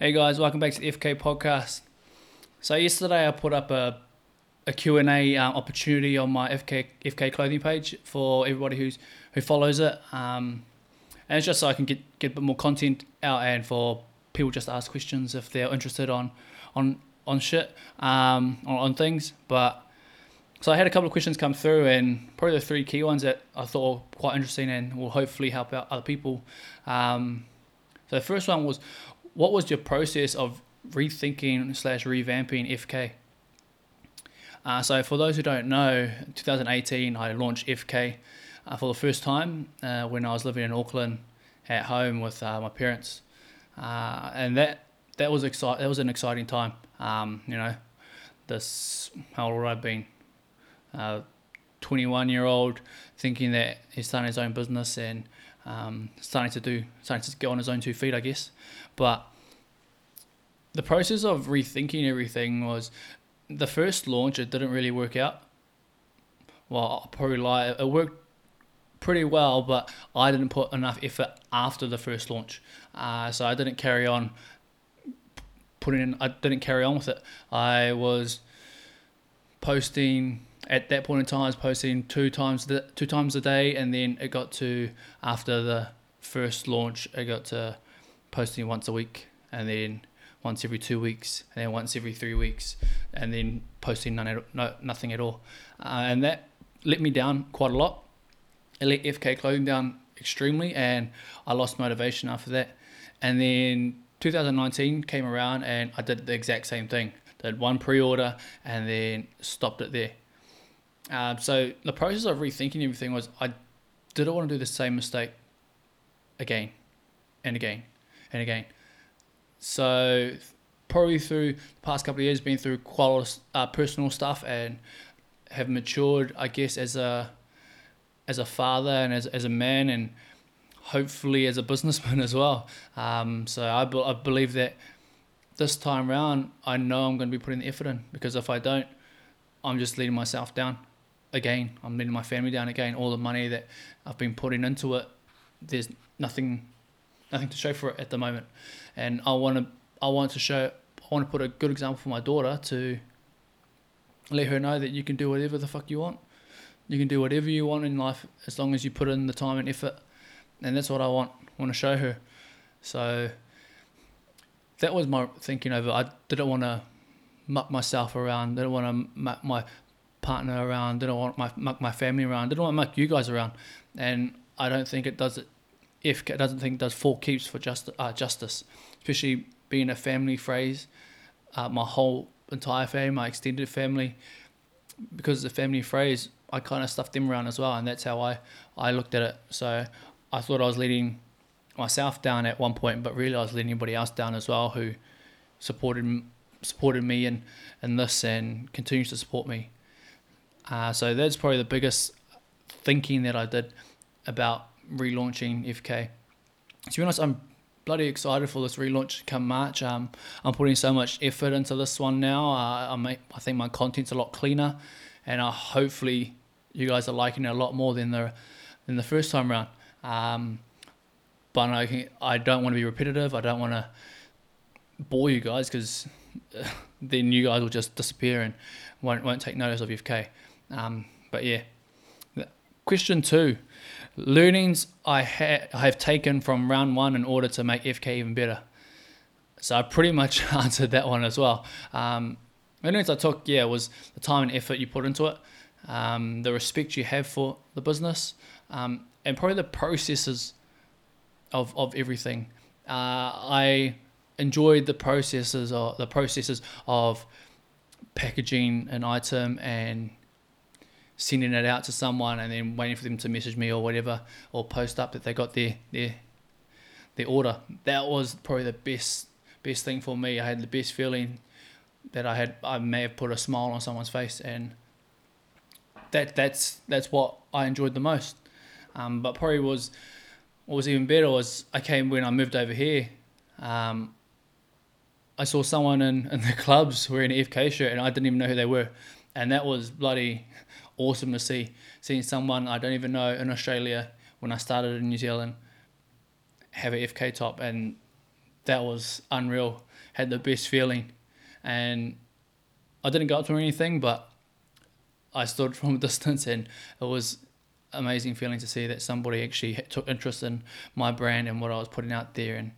Hey guys, welcome back to the FK podcast. So yesterday I put up a a Q&A um, opportunity on my FK FK clothing page for everybody who's who follows it. Um, and it's just so I can get get a bit more content out and for people just to ask questions if they're interested on on on shit um, on, on things. But so I had a couple of questions come through, and probably the three key ones that I thought were quite interesting and will hopefully help out other people. Um, so the first one was, what was your process of rethinking slash revamping FK? Uh, so for those who don't know, 2018 I launched FK uh, for the first time uh, when I was living in Auckland at home with uh, my parents, uh, and that that was exci- That was an exciting time. Um, you know, this how old I've been, 21 year old, thinking that he's starting his own business and um, starting to do starting to get on his own two feet, I guess. But the process of rethinking everything was the first launch. It didn't really work out. Well, I'll probably lie. It worked pretty well, but I didn't put enough effort after the first launch, uh, so I didn't carry on putting in. I didn't carry on with it. I was posting at that point in time. I was posting two times the, two times a day, and then it got to after the first launch, it got to posting once a week, and then once every two weeks, and then once every three weeks, and then posting none at, no, nothing at all, uh, and that let me down quite a lot. It let FK clothing down extremely, and I lost motivation after that. And then 2019 came around, and I did the exact same thing. Did one pre-order, and then stopped it there. Um, so the process of rethinking everything was I didn't want to do the same mistake again, and again, and again. So probably through the past couple of years, been through quite uh, personal stuff and have matured, I guess, as a as a father and as, as a man and hopefully as a businessman as well. Um, so I, be, I believe that this time round, I know I'm going to be putting the effort in because if I don't, I'm just letting myself down again. I'm letting my family down again. All the money that I've been putting into it, there's nothing, nothing to show for it at the moment, and I want to, I want to show, I want to put a good example for my daughter to let her know that you can do whatever the fuck you want you can do whatever you want in life as long as you put in the time and effort, and that's what I want I want to show her. So that was my thinking over. I didn't want to muck myself around. I Didn't want to muck my partner around. Didn't want my my family around. Didn't want to muck you guys around. And I don't think it does it. If it doesn't think it does for keeps for just uh, justice, especially being a family phrase. Uh, my whole entire family, my extended family, because it's a family phrase, I kind of stuffed them around as well, and that's how I I looked at it. So I thought I was letting myself down at one point, but really I was letting anybody else down as well who supported supported me in in this and continues to support me. Uh, so that's probably the biggest thinking that I did about relaunching FK. To be honest, I'm bloody excited for this relaunch come March. Um, I'm putting so much effort into this one now. Uh, I make, I think my content's a lot cleaner, and I hopefully you guys are liking it a lot more than the than the first time around. Um, but I, can, I don't want to be repetitive. I don't want to bore you guys because then you guys will just disappear and won't won't take notice of FK. Um, but yeah, question two, learnings I ha- have taken from round one in order to make FK even better. So I pretty much answered that one as well. Um, learnings I took, yeah, was the time and effort you put into it um, the respect you have for the business, um, and probably the processes of, of everything. Uh, I enjoyed the processes or the processes of packaging an item and sending it out to someone and then waiting for them to message me or whatever or post up that they got their their their order. That was probably the best best thing for me. I had the best feeling that I had I may have put a smile on someone's face and that that's that's what I enjoyed the most. Um, but probably was what was even better was I came when I moved over here. Um, I saw someone in, in the clubs wearing an FK shirt and I didn't even know who they were, and that was bloody awesome to see. Seeing someone I don't even know in Australia when I started in New Zealand have a FK top and that was unreal. had the best feeling, and I didn't go up to or anything, but I stood from a distance, and it was amazing feeling to see that somebody actually took interest in my brand and what I was putting out there, and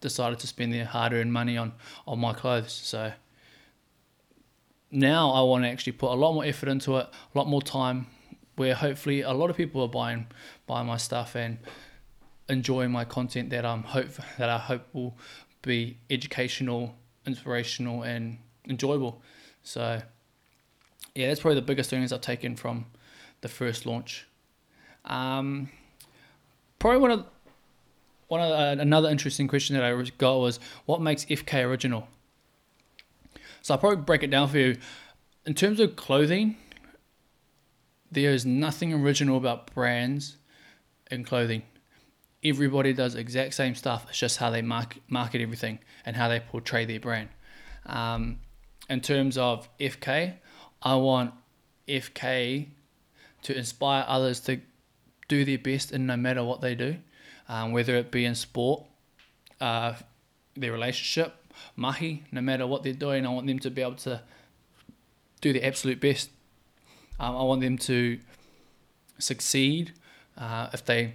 decided to spend their hard-earned money on on my clothes. So now I want to actually put a lot more effort into it, a lot more time, where hopefully a lot of people are buying buying my stuff and enjoying my content that I'm hope that I hope will be educational, inspirational, and enjoyable. So yeah, that's probably the biggest learnings I've taken from the first launch. Um, probably one of one of uh, another interesting question that I got was what makes FK original. So I'll probably break it down for you. In terms of clothing, there is nothing original about brands and clothing. Everybody does exact same stuff. It's just how they market, market everything and how they portray their brand. Um, in terms of FK, I want FK to inspire others to do their best in no matter what they do, um, whether it be in sport, uh, their relationship, mahi, no matter what they're doing. I want them to be able to do their absolute best. Um, I want them to succeed uh, if they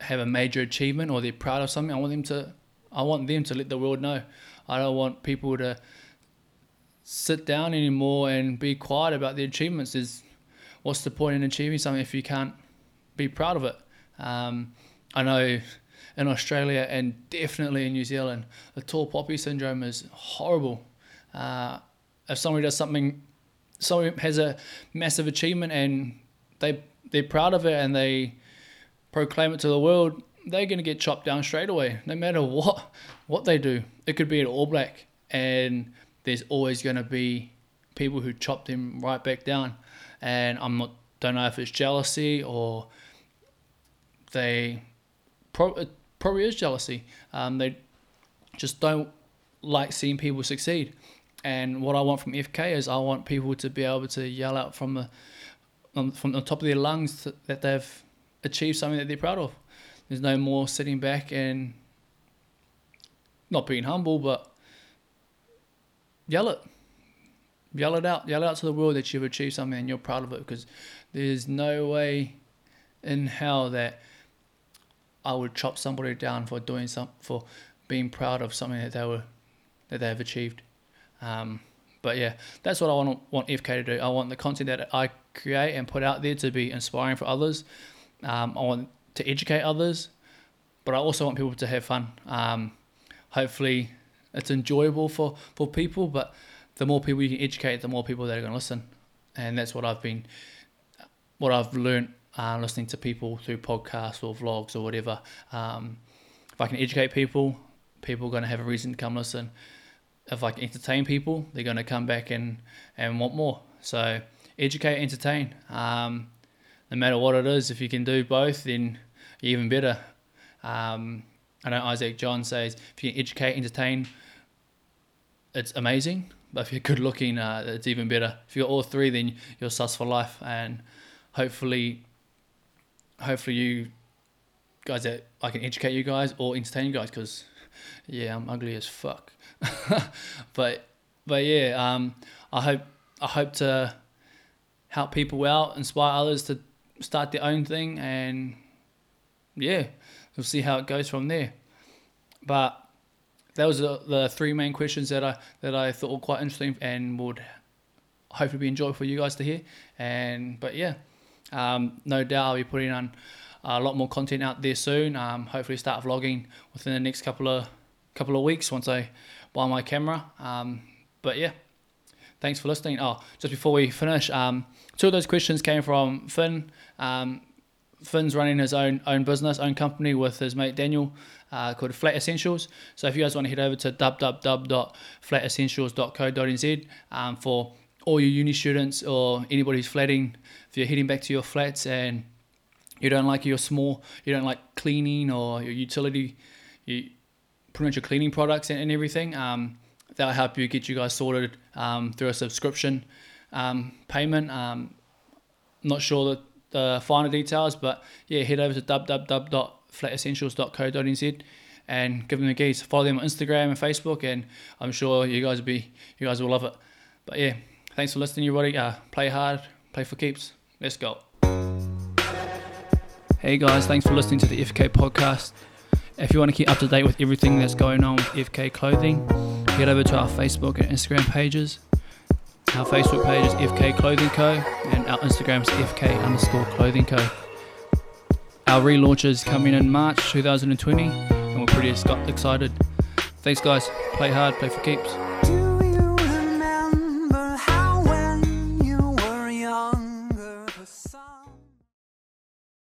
have a major achievement or they're proud of something. I want them to. I want them to let the world know. I don't want people to sit down anymore and be quiet about their achievements. Is what's the point in achieving something if you can't be proud of it? Um, I know in Australia and definitely in New Zealand, the tall poppy syndrome is horrible. Uh, if somebody does something, somebody has a massive achievement and they they're proud of it and they proclaim it to the world, they're gonna get chopped down straight away, no matter what what they do. It could be an All Black, and there's always gonna be people who chop them right back down. And I'm not don't know if it's jealousy or they probably is jealousy. Um, they just don't like seeing people succeed. And what I want from FK is I want people to be able to yell out from the from the top of their lungs that they've achieved something that they're proud of. There's no more sitting back and not being humble, but yell it. Yell it out. Yell it out to the world that you've achieved something and you're proud of it because there's no way in hell that I would chop somebody down for doing some for being proud of something that they were that they have achieved. Um, but yeah, that's what I want want FK to do. I want the content that I create and put out there to be inspiring for others. Um, I want to educate others, but I also want people to have fun. Um, hopefully, it's enjoyable for, for people. But the more people you can educate, the more people that are going to listen, and that's what I've been, what I've learned listening to people through podcasts or vlogs or whatever. Um, if I can educate people, people are going to have a reason to come listen. If I can entertain people, they're going to come back and, and want more. So educate, entertain. Um, no matter what it is, if you can do both, then even better. Um, I know Isaac John says if you can educate, entertain, it's amazing. But if you're good looking, uh, it's even better. If you're all three, then you're sus for life. And hopefully, hopefully you guys that I can educate you guys or entertain you guys because yeah, I'm ugly as fuck. but but yeah, um, I hope I hope to help people out, inspire others to start their own thing, and yeah, we'll see how it goes from there. But that was the, the three main questions that I that I thought were quite interesting and would hopefully be enjoyable for you guys to hear. And but yeah, um, no doubt I'll be putting on a lot more content out there soon. Um, hopefully start vlogging within the next couple of couple of weeks once I buy my camera. Um, but yeah, thanks for listening. Oh, just before we finish, um, two of those questions came from Finn. Um, Finn's running his own own business, own company with his mate Daniel uh, called Flat Essentials. So if you guys want to head over to www.flatessentials.co.nz um, for all your uni students or anybody who's flatting, if you're heading back to your flats and you don't like your small, you don't like cleaning or your utility, you pretty much your cleaning products and, and everything, um, that'll help you get you guys sorted um, through a subscription um, payment. Um, not sure the, the finer details, but yeah, head over to www.flatessentials.co.nz and give them a gaze. Follow them on Instagram and Facebook, and I'm sure you guys will be you guys will love it. But yeah, thanks for listening, everybody. Uh, play hard, play for keeps. Let's go. Hey guys, thanks for listening to the FK podcast. If you want to keep up to date with everything that's going on with FK Clothing, head over to our Facebook and Instagram pages. Our Facebook page is FK Clothing Co. and our Instagram is FK underscore Clothing Co. Our relaunch is coming in March 2020 and we're pretty excited. Thanks guys. Play hard, play for keeps.